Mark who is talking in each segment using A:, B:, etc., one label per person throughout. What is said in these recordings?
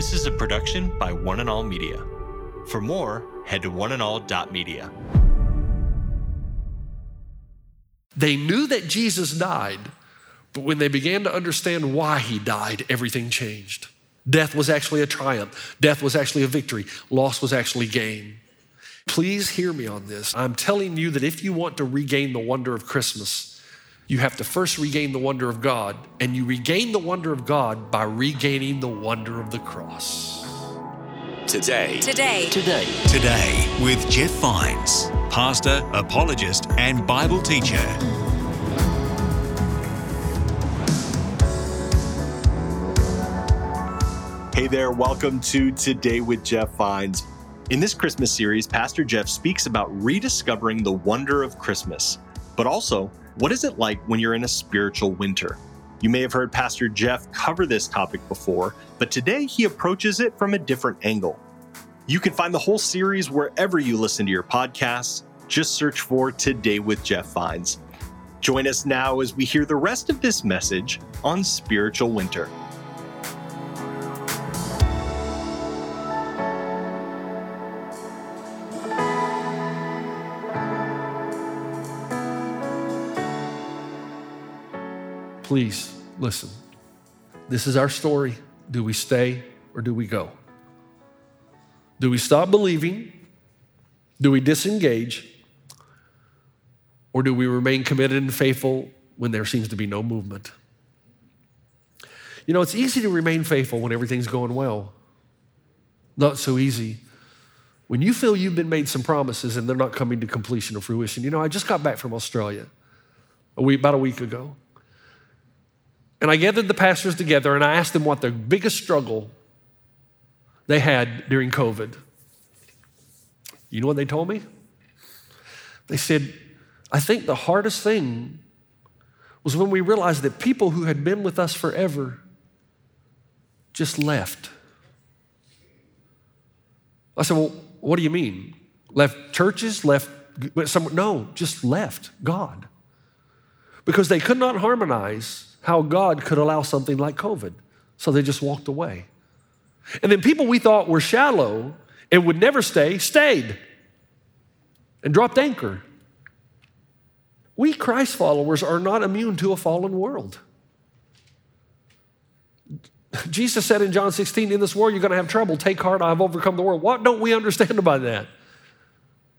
A: This is a production by One and All Media. For more, head to oneandall.media.
B: They knew that Jesus died, but when they began to understand why he died, everything changed. Death was actually a triumph, death was actually a victory, loss was actually gain. Please hear me on this. I'm telling you that if you want to regain the wonder of Christmas, you have to first regain the wonder of God, and you regain the wonder of God by regaining the wonder of the cross.
C: Today.
D: Today.
E: Today.
C: Today with Jeff Vines, pastor, apologist, and Bible teacher.
F: Hey there, welcome to Today with Jeff Vines. In this Christmas series, Pastor Jeff speaks about rediscovering the wonder of Christmas, but also, what is it like when you're in a spiritual winter? You may have heard Pastor Jeff cover this topic before, but today he approaches it from a different angle. You can find the whole series wherever you listen to your podcasts. Just search for Today with Jeff Vines. Join us now as we hear the rest of this message on spiritual winter.
B: Please listen. This is our story. Do we stay or do we go? Do we stop believing? Do we disengage? Or do we remain committed and faithful when there seems to be no movement? You know, it's easy to remain faithful when everything's going well. Not so easy when you feel you've been made some promises and they're not coming to completion or fruition. You know, I just got back from Australia a week, about a week ago. And I gathered the pastors together and I asked them what their biggest struggle they had during COVID. You know what they told me? They said, I think the hardest thing was when we realized that people who had been with us forever just left. I said, Well, what do you mean? Left churches? Left some? No, just left God. Because they could not harmonize how God could allow something like COVID. So they just walked away. And then people we thought were shallow and would never stay, stayed and dropped anchor. We Christ followers are not immune to a fallen world. Jesus said in John 16, In this world you're going to have trouble. Take heart, I have overcome the world. What don't we understand about that?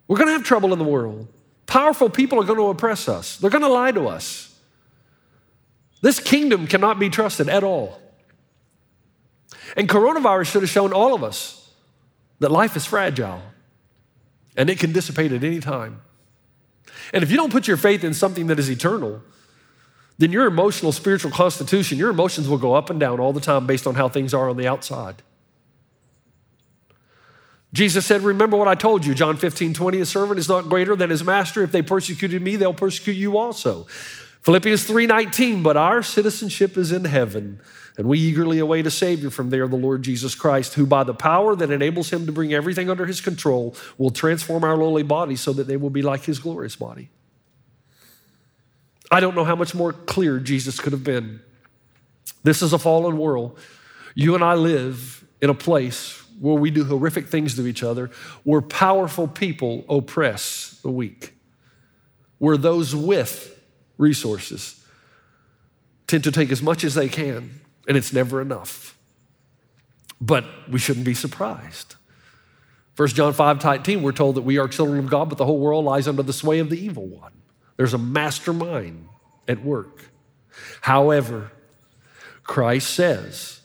B: We're going to have trouble in the world. Powerful people are going to oppress us, they're going to lie to us. This kingdom cannot be trusted at all. And coronavirus should have shown all of us that life is fragile and it can dissipate at any time. And if you don't put your faith in something that is eternal, then your emotional, spiritual constitution, your emotions will go up and down all the time based on how things are on the outside. Jesus said, Remember what I told you, John 15, 20, a servant is not greater than his master. If they persecuted me, they'll persecute you also. Philippians 3:19, but our citizenship is in heaven, and we eagerly await a savior from there, the Lord Jesus Christ, who by the power that enables him to bring everything under his control will transform our lowly bodies so that they will be like his glorious body. I don't know how much more clear Jesus could have been. This is a fallen world. You and I live in a place where we do horrific things to each other, where powerful people oppress the weak, where those with resources tend to take as much as they can, and it's never enough. But we shouldn't be surprised. 1 John 5 19, we're told that we are children of God, but the whole world lies under the sway of the evil one. There's a mastermind at work. However, Christ says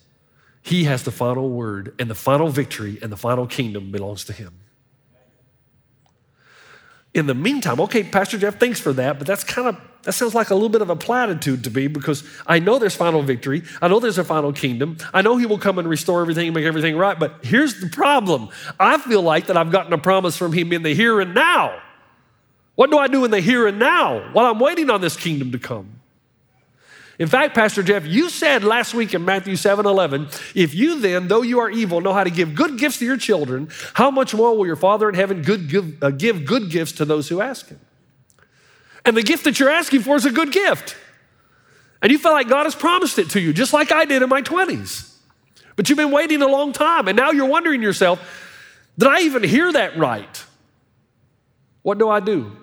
B: he has the final word, and the final victory and the final kingdom belongs to him. In the meantime, okay, Pastor Jeff, thanks for that, but that's kind of that sounds like a little bit of a platitude to me because I know there's final victory. I know there's a final kingdom. I know he will come and restore everything and make everything right. But here's the problem. I feel like that I've gotten a promise from him in the here and now. What do I do in the here and now while I'm waiting on this kingdom to come? In fact, Pastor Jeff, you said last week in Matthew 7 11, if you then, though you are evil, know how to give good gifts to your children, how much more will your Father in heaven good, give, uh, give good gifts to those who ask him? And the gift that you're asking for is a good gift. And you feel like God has promised it to you, just like I did in my 20s. But you've been waiting a long time, and now you're wondering yourself, did I even hear that right? What do I do?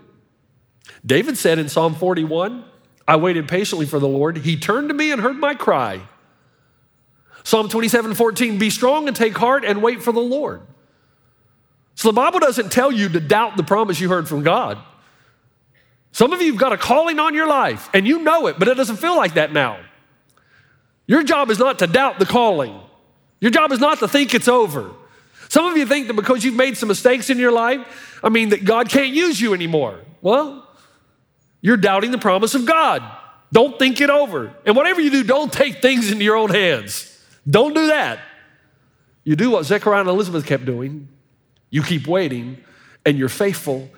B: David said in Psalm 41, I waited patiently for the Lord. He turned to me and heard my cry. Psalm 27 14, be strong and take heart and wait for the Lord. So the Bible doesn't tell you to doubt the promise you heard from God. Some of you have got a calling on your life and you know it, but it doesn't feel like that now. Your job is not to doubt the calling, your job is not to think it's over. Some of you think that because you've made some mistakes in your life, I mean, that God can't use you anymore. Well, you're doubting the promise of God. Don't think it over. And whatever you do, don't take things into your own hands. Don't do that. You do what Zechariah and Elizabeth kept doing. You keep waiting, and you're faithful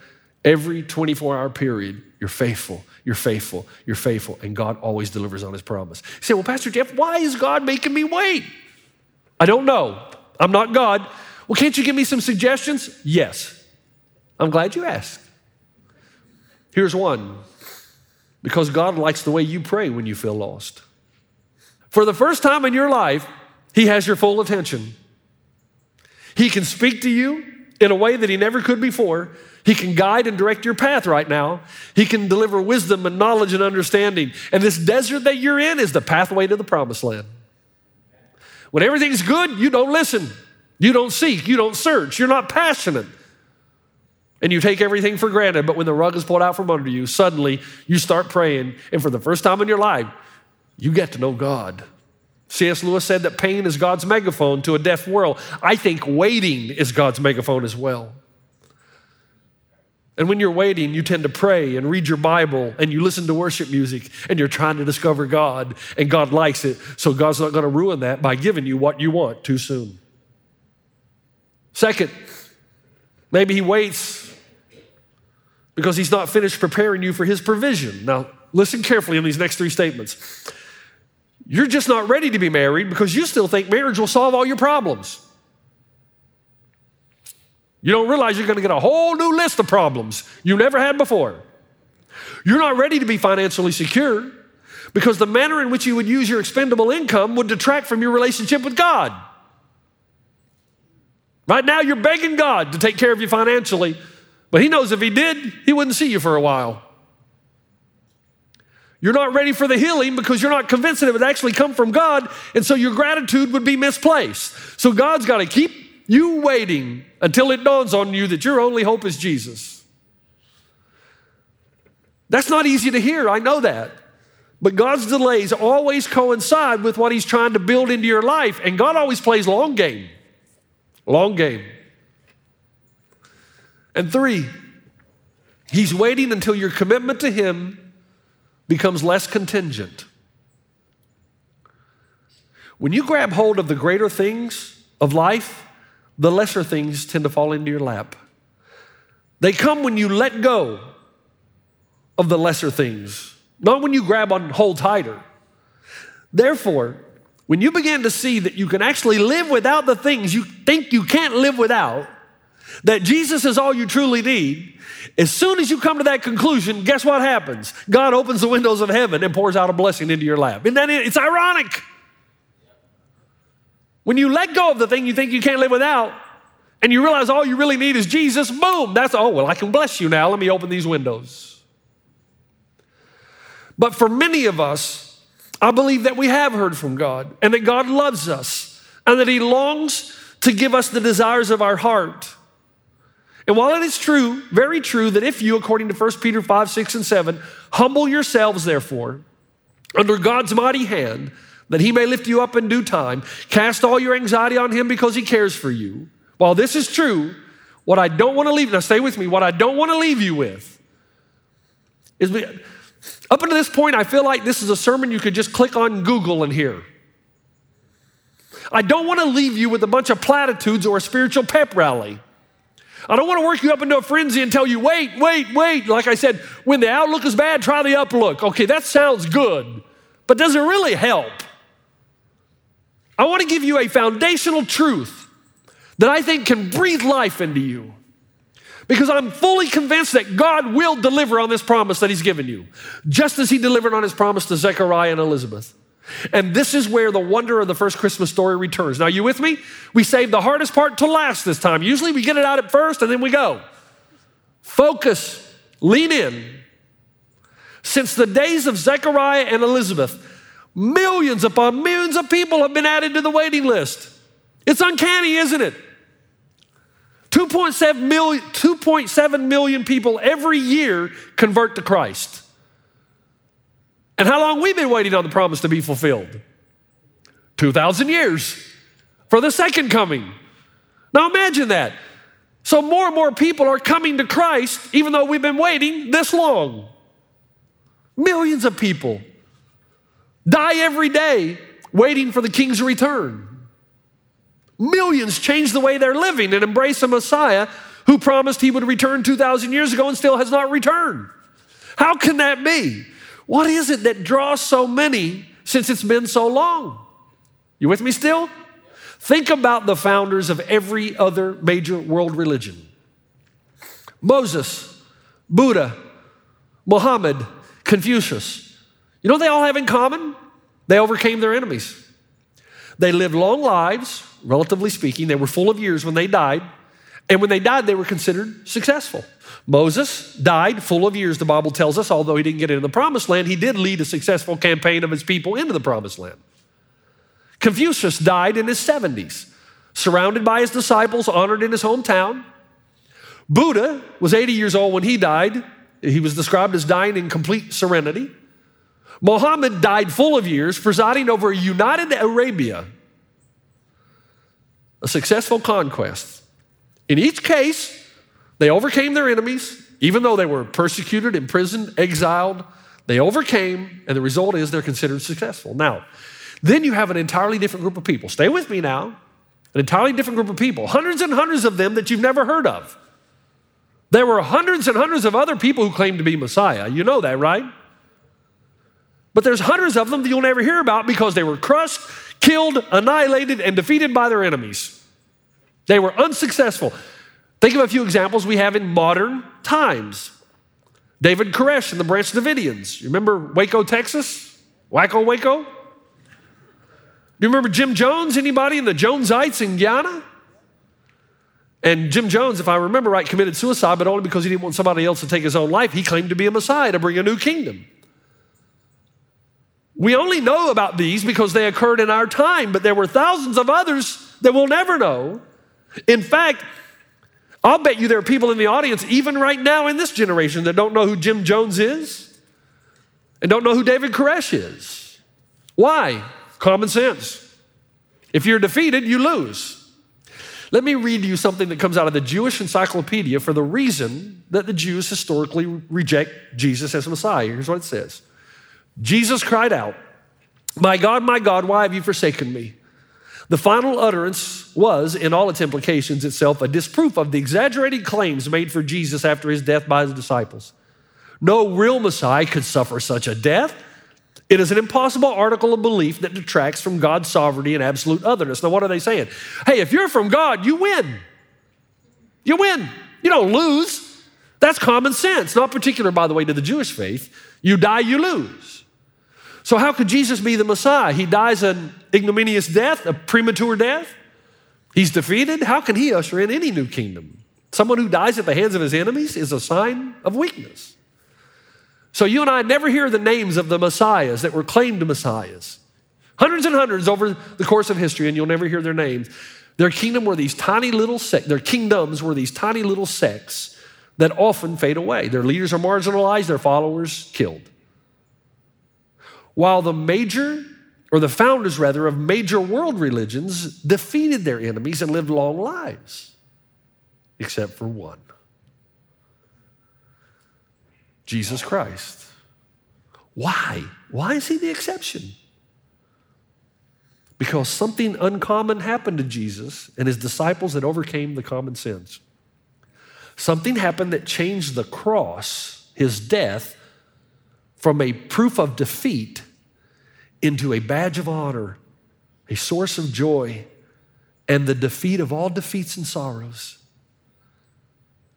B: every 24 hour period. You're faithful, you're faithful, you're faithful, and God always delivers on his promise. You say, Well, Pastor Jeff, why is God making me wait? I don't know. I'm not God. Well, can't you give me some suggestions? Yes. I'm glad you asked. Here's one because God likes the way you pray when you feel lost. For the first time in your life, He has your full attention. He can speak to you in a way that He never could before. He can guide and direct your path right now. He can deliver wisdom and knowledge and understanding. And this desert that you're in is the pathway to the promised land. When everything's good, you don't listen. You don't seek, you don't search, you're not passionate. And you take everything for granted, but when the rug is pulled out from under you, suddenly you start praying, and for the first time in your life, you get to know God. C.S. Lewis said that pain is God's megaphone to a deaf world. I think waiting is God's megaphone as well. And when you're waiting, you tend to pray and read your Bible and you listen to worship music and you're trying to discover God and God likes it. So God's not going to ruin that by giving you what you want too soon. Second, maybe he waits because he's not finished preparing you for his provision. Now, listen carefully in these next three statements. You're just not ready to be married because you still think marriage will solve all your problems. You don't realize you're going to get a whole new list of problems you never had before. You're not ready to be financially secure because the manner in which you would use your expendable income would detract from your relationship with God. Right now, you're begging God to take care of you financially, but He knows if He did, He wouldn't see you for a while. You're not ready for the healing because you're not convinced that it would actually come from God, and so your gratitude would be misplaced. So God's got to keep you waiting until it dawns on you that your only hope is Jesus. That's not easy to hear, I know that. But God's delays always coincide with what He's trying to build into your life, and God always plays long game. Long game. And three, He's waiting until your commitment to Him becomes less contingent. When you grab hold of the greater things of life, the lesser things tend to fall into your lap. They come when you let go of the lesser things, not when you grab on hold tighter. Therefore, when you begin to see that you can actually live without the things you think you can't live without, that Jesus is all you truly need, as soon as you come to that conclusion, guess what happens? God opens the windows of heaven and pours out a blessing into your lap. That it? It's ironic. When you let go of the thing you think you can't live without, and you realize all you really need is Jesus, boom, that's, oh, well, I can bless you now. Let me open these windows. But for many of us, I believe that we have heard from God and that God loves us and that He longs to give us the desires of our heart. And while it is true, very true, that if you, according to 1 Peter 5, 6, and 7, humble yourselves, therefore, under God's mighty hand, that he may lift you up in due time, cast all your anxiety on him because he cares for you. While this is true, what I don't want to leave, now stay with me, what I don't want to leave you with is up until this point, I feel like this is a sermon you could just click on Google and hear. I don't want to leave you with a bunch of platitudes or a spiritual pep rally. I don't want to work you up into a frenzy and tell you, wait, wait, wait. Like I said, when the outlook is bad, try the uplook. Okay, that sounds good, but does it really help? I want to give you a foundational truth that I think can breathe life into you. Because I'm fully convinced that God will deliver on this promise that He's given you, just as He delivered on His promise to Zechariah and Elizabeth. And this is where the wonder of the first Christmas story returns. Now, you with me? We save the hardest part to last this time. Usually we get it out at first and then we go. Focus, lean in. Since the days of Zechariah and Elizabeth, millions upon millions of people have been added to the waiting list. It's uncanny, isn't it? 2.7 million, 2.7 million people every year convert to Christ. And how long we've been waiting on the promise to be fulfilled? 2,000 years for the second coming. Now imagine that. So more and more people are coming to Christ even though we've been waiting this long. Millions of people die every day waiting for the king's return. Millions change the way they're living and embrace a Messiah who promised he would return 2,000 years ago and still has not returned. How can that be? What is it that draws so many since it's been so long? You with me still? Think about the founders of every other major world religion Moses, Buddha, Muhammad, Confucius. You know they all have in common? They overcame their enemies. They lived long lives, relatively speaking. They were full of years when they died. And when they died, they were considered successful. Moses died full of years, the Bible tells us, although he didn't get into the promised land, he did lead a successful campaign of his people into the promised land. Confucius died in his 70s, surrounded by his disciples, honored in his hometown. Buddha was 80 years old when he died. He was described as dying in complete serenity. Muhammad died full of years, presiding over a united Arabia, a successful conquest. In each case, they overcame their enemies, even though they were persecuted, imprisoned, exiled. They overcame, and the result is they're considered successful. Now, then you have an entirely different group of people. Stay with me now. An entirely different group of people, hundreds and hundreds of them that you've never heard of. There were hundreds and hundreds of other people who claimed to be Messiah. You know that, right? But there's hundreds of them that you'll never hear about because they were crushed, killed, annihilated, and defeated by their enemies. They were unsuccessful. Think of a few examples we have in modern times. David Koresh and the Branch Davidians. You remember Waco, Texas? Waco, Waco? Do you remember Jim Jones? Anybody in the Jonesites in Guyana? And Jim Jones, if I remember right, committed suicide, but only because he didn't want somebody else to take his own life. He claimed to be a Messiah to bring a new kingdom. We only know about these because they occurred in our time, but there were thousands of others that we'll never know. In fact, I'll bet you there are people in the audience, even right now in this generation, that don't know who Jim Jones is and don't know who David Koresh is. Why? Common sense. If you're defeated, you lose. Let me read you something that comes out of the Jewish Encyclopedia for the reason that the Jews historically reject Jesus as Messiah. Here's what it says Jesus cried out, My God, my God, why have you forsaken me? The final utterance was, in all its implications itself, a disproof of the exaggerated claims made for Jesus after his death by his disciples. No real Messiah could suffer such a death. It is an impossible article of belief that detracts from God's sovereignty and absolute otherness. Now, what are they saying? Hey, if you're from God, you win. You win. You don't lose. That's common sense, not particular, by the way, to the Jewish faith. You die, you lose. So, how could Jesus be the Messiah? He dies an ignominious death, a premature death. He's defeated. How can he usher in any new kingdom? Someone who dies at the hands of his enemies is a sign of weakness. So, you and I never hear the names of the Messiahs that were claimed Messiahs. Hundreds and hundreds over the course of history, and you'll never hear their names. Their kingdom were these tiny little sects, their kingdoms were these tiny little sects that often fade away. Their leaders are marginalized, their followers killed. While the major, or the founders rather, of major world religions defeated their enemies and lived long lives, except for one Jesus Christ. Why? Why is he the exception? Because something uncommon happened to Jesus and his disciples that overcame the common sins. Something happened that changed the cross, his death, from a proof of defeat into a badge of honor, a source of joy, and the defeat of all defeats and sorrows.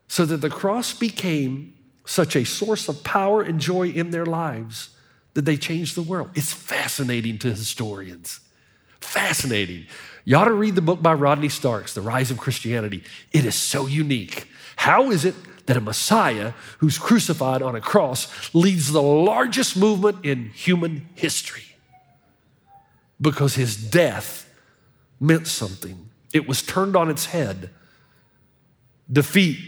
B: So that the cross became such a source of power and joy in their lives that they changed the world. It's fascinating to historians. Fascinating. You ought to read the book by Rodney Starks, The Rise of Christianity. It is so unique. How is it that a Messiah who's crucified on a cross leads the largest movement in human history? Because his death meant something, it was turned on its head. Defeat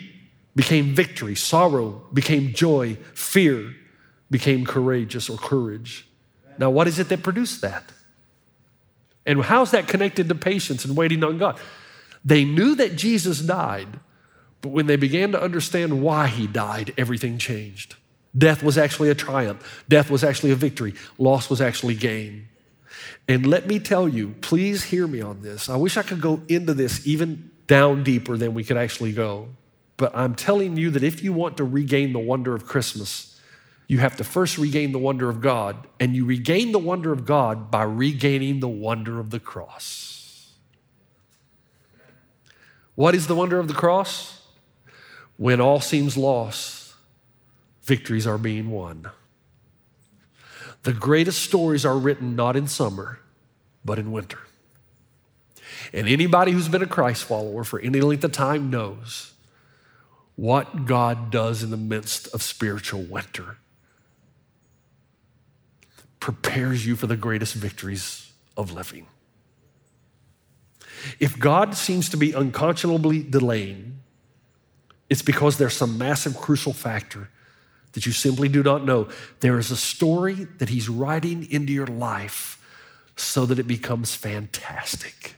B: became victory, sorrow became joy, fear became courageous or courage. Now, what is it that produced that? And how's that connected to patience and waiting on God? They knew that Jesus died, but when they began to understand why he died, everything changed. Death was actually a triumph, death was actually a victory, loss was actually gain. And let me tell you, please hear me on this. I wish I could go into this even down deeper than we could actually go. But I'm telling you that if you want to regain the wonder of Christmas, you have to first regain the wonder of God, and you regain the wonder of God by regaining the wonder of the cross. What is the wonder of the cross? When all seems lost, victories are being won. The greatest stories are written not in summer, but in winter. And anybody who's been a Christ follower for any length of time knows what God does in the midst of spiritual winter prepares you for the greatest victories of living. If God seems to be unconscionably delaying, it's because there's some massive crucial factor that you simply do not know. There is a story that He's writing into your life so that it becomes fantastic.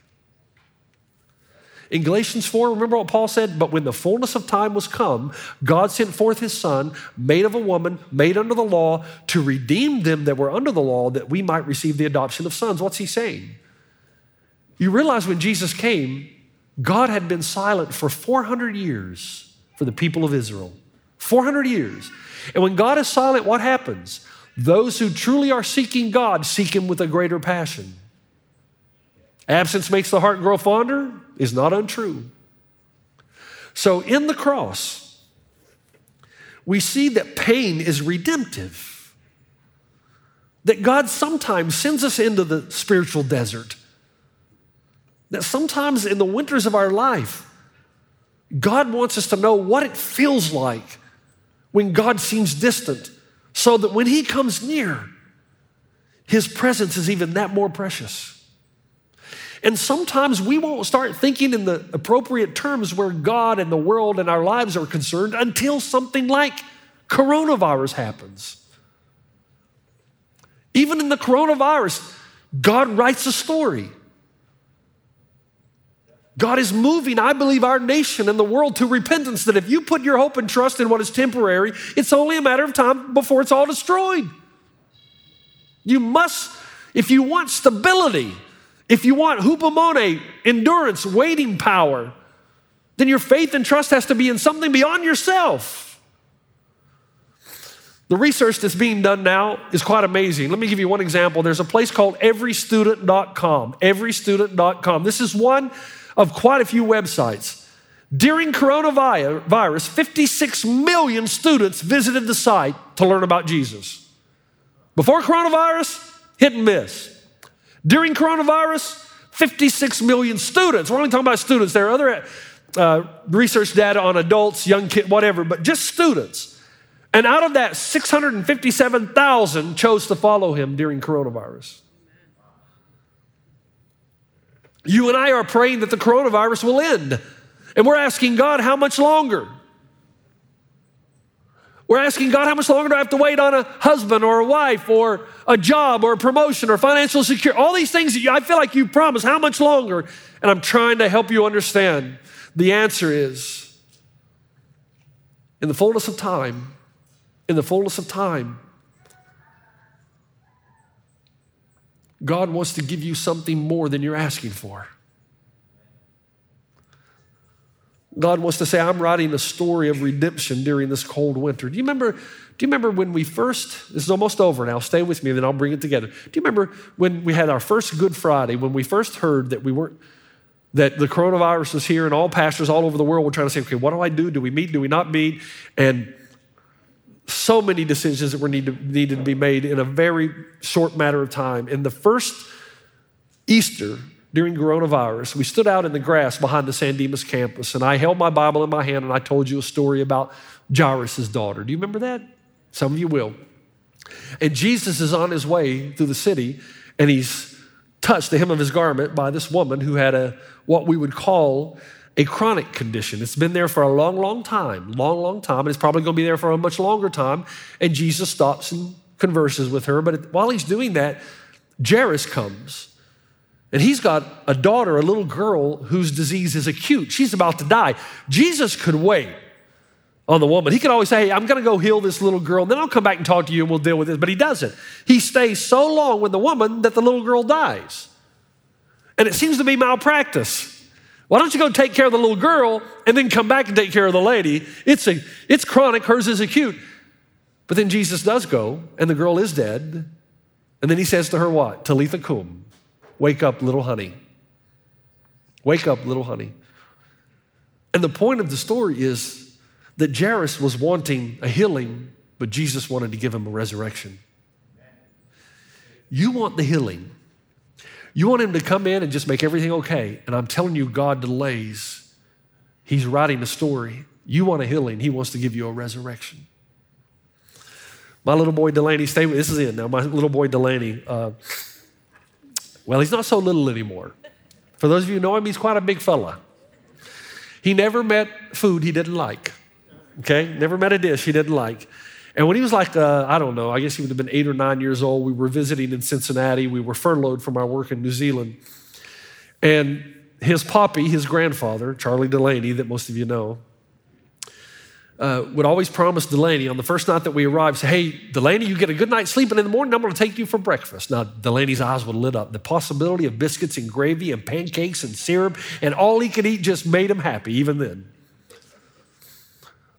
B: In Galatians 4, remember what Paul said? But when the fullness of time was come, God sent forth his Son, made of a woman, made under the law, to redeem them that were under the law, that we might receive the adoption of sons. What's he saying? You realize when Jesus came, God had been silent for 400 years for the people of Israel. 400 years. And when God is silent, what happens? Those who truly are seeking God seek Him with a greater passion. Absence makes the heart grow fonder is not untrue. So in the cross, we see that pain is redemptive. That God sometimes sends us into the spiritual desert. That sometimes in the winters of our life, God wants us to know what it feels like when God seems distant, so that when He comes near, His presence is even that more precious. And sometimes we won't start thinking in the appropriate terms where God and the world and our lives are concerned until something like coronavirus happens. Even in the coronavirus, God writes a story. God is moving, I believe, our nation and the world to repentance. That if you put your hope and trust in what is temporary, it's only a matter of time before it's all destroyed. You must, if you want stability, if you want hupomone, endurance, waiting power, then your faith and trust has to be in something beyond yourself. The research that's being done now is quite amazing. Let me give you one example. There's a place called everystudent.com. Everystudent.com. This is one of quite a few websites. During coronavirus, 56 million students visited the site to learn about Jesus. Before coronavirus, hit and miss. During coronavirus, 56 million students. We're only talking about students. There are other uh, research data on adults, young kids, whatever, but just students. And out of that, 657,000 chose to follow him during coronavirus. You and I are praying that the coronavirus will end. And we're asking God, how much longer? We're asking God, how much longer do I have to wait on a husband or a wife or a job or a promotion or financial security? All these things that you, I feel like you promised. How much longer? And I'm trying to help you understand. The answer is in the fullness of time, in the fullness of time, God wants to give you something more than you're asking for. God wants to say, I'm writing a story of redemption during this cold winter. Do you remember? Do you remember when we first, this is almost over now, stay with me, and then I'll bring it together. Do you remember when we had our first Good Friday, when we first heard that we weren't, that the coronavirus was here and all pastors all over the world were trying to say, okay, what do I do? Do we meet? Do we not meet? And so many decisions that were need to, needed to be made in a very short matter of time. In the first Easter during coronavirus, we stood out in the grass behind the San Dimas campus, and I held my Bible in my hand and I told you a story about Jairus' daughter. Do you remember that? Some of you will. And Jesus is on his way through the city, and he's touched the hem of his garment by this woman who had a what we would call a chronic condition. It's been there for a long, long time, long, long time, and it's probably going to be there for a much longer time. And Jesus stops and converses with her. But while he's doing that, Jairus comes. And he's got a daughter, a little girl whose disease is acute. She's about to die. Jesus could wait on the woman. He could always say, Hey, I'm going to go heal this little girl, and then I'll come back and talk to you and we'll deal with this. But he doesn't. He stays so long with the woman that the little girl dies. And it seems to be malpractice. Why don't you go take care of the little girl and then come back and take care of the lady? It's, a, it's chronic, hers is acute. But then Jesus does go, and the girl is dead. And then he says to her, What? Talitha cum. Wake up, little honey. Wake up, little honey. And the point of the story is that Jairus was wanting a healing, but Jesus wanted to give him a resurrection. You want the healing, you want him to come in and just make everything okay. And I'm telling you, God delays. He's writing a story. You want a healing, he wants to give you a resurrection. My little boy Delaney, stay with this is it now. My little boy Delaney, uh, well, he's not so little anymore. For those of you who know him, he's quite a big fella. He never met food he didn't like. Okay? Never met a dish he didn't like. And when he was like, uh, I don't know, I guess he would have been eight or nine years old, we were visiting in Cincinnati. We were furloughed from our work in New Zealand. And his poppy, his grandfather, Charlie Delaney, that most of you know, uh, would always promise Delaney on the first night that we arrived, say, Hey, Delaney, you get a good night's sleep, and in the morning I'm going to take you for breakfast. Now, Delaney's eyes would lit up. The possibility of biscuits and gravy and pancakes and syrup and all he could eat just made him happy, even then.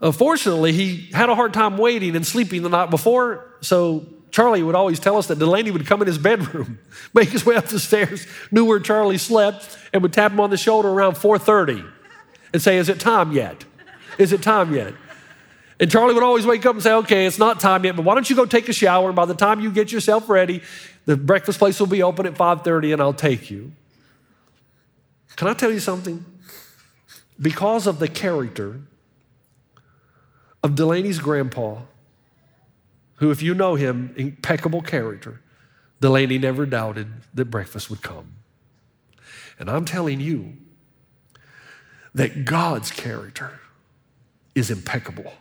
B: Uh, Unfortunately, he had a hard time waiting and sleeping the night before, so Charlie would always tell us that Delaney would come in his bedroom, make his way up the stairs, knew where Charlie slept, and would tap him on the shoulder around 4:30 and say, "Is it time yet? Is it time yet?" And Charlie would always wake up and say, "Okay, it's not time yet, but why don't you go take a shower? And by the time you get yourself ready, the breakfast place will be open at 5:30, and I'll take you." Can I tell you something? Because of the character of Delaney's grandpa, who, if you know him, impeccable character, Delaney never doubted that breakfast would come. And I'm telling you that God's character is impeccable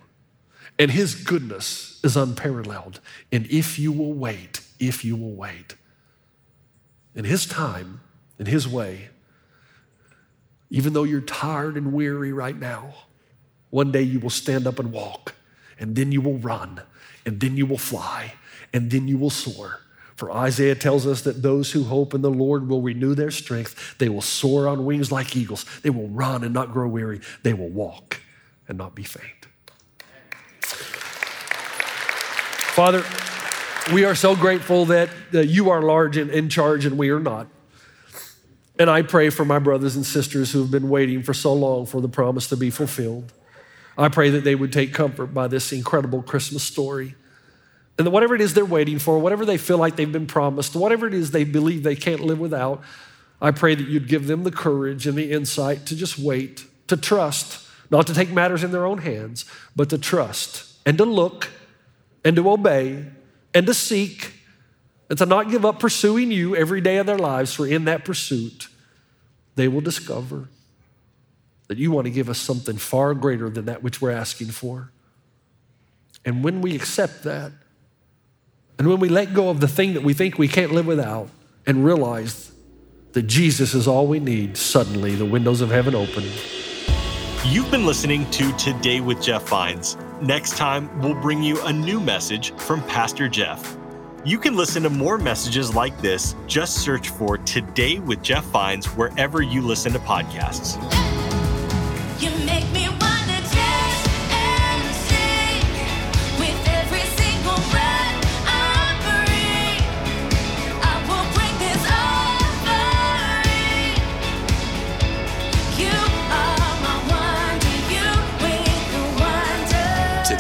B: and his goodness is unparalleled. And if you will wait, if you will wait, in his time, in his way, even though you're tired and weary right now, one day you will stand up and walk, and then you will run, and then you will fly, and then you will soar. For Isaiah tells us that those who hope in the Lord will renew their strength. They will soar on wings like eagles. They will run and not grow weary. They will walk and not be faint. Father, we are so grateful that, you are large and in charge and we are not. And I pray for my brothers and sisters who have been waiting for so long for the promise to be fulfilled. I pray that they would take comfort by this incredible Christmas story. And that whatever it is they're waiting for, whatever they feel like they've been promised, whatever it is they believe they can't live without, I pray that you'd give them the courage and the insight to just wait, to trust, not to take matters in their own hands, but to trust and to look and to obey and to seek and to not give up pursuing you every day of their lives, for in that pursuit, they will discover that you want to give us something far greater than that which we're asking for. And when we accept that, and when we let go of the thing that we think we can't live without and realize that Jesus is all we need, suddenly the windows of heaven open.
F: You've been listening to Today with Jeff Vines. Next time, we'll bring you a new message from Pastor Jeff. You can listen to more messages like this. Just search for Today with Jeff Vines wherever you listen to podcasts.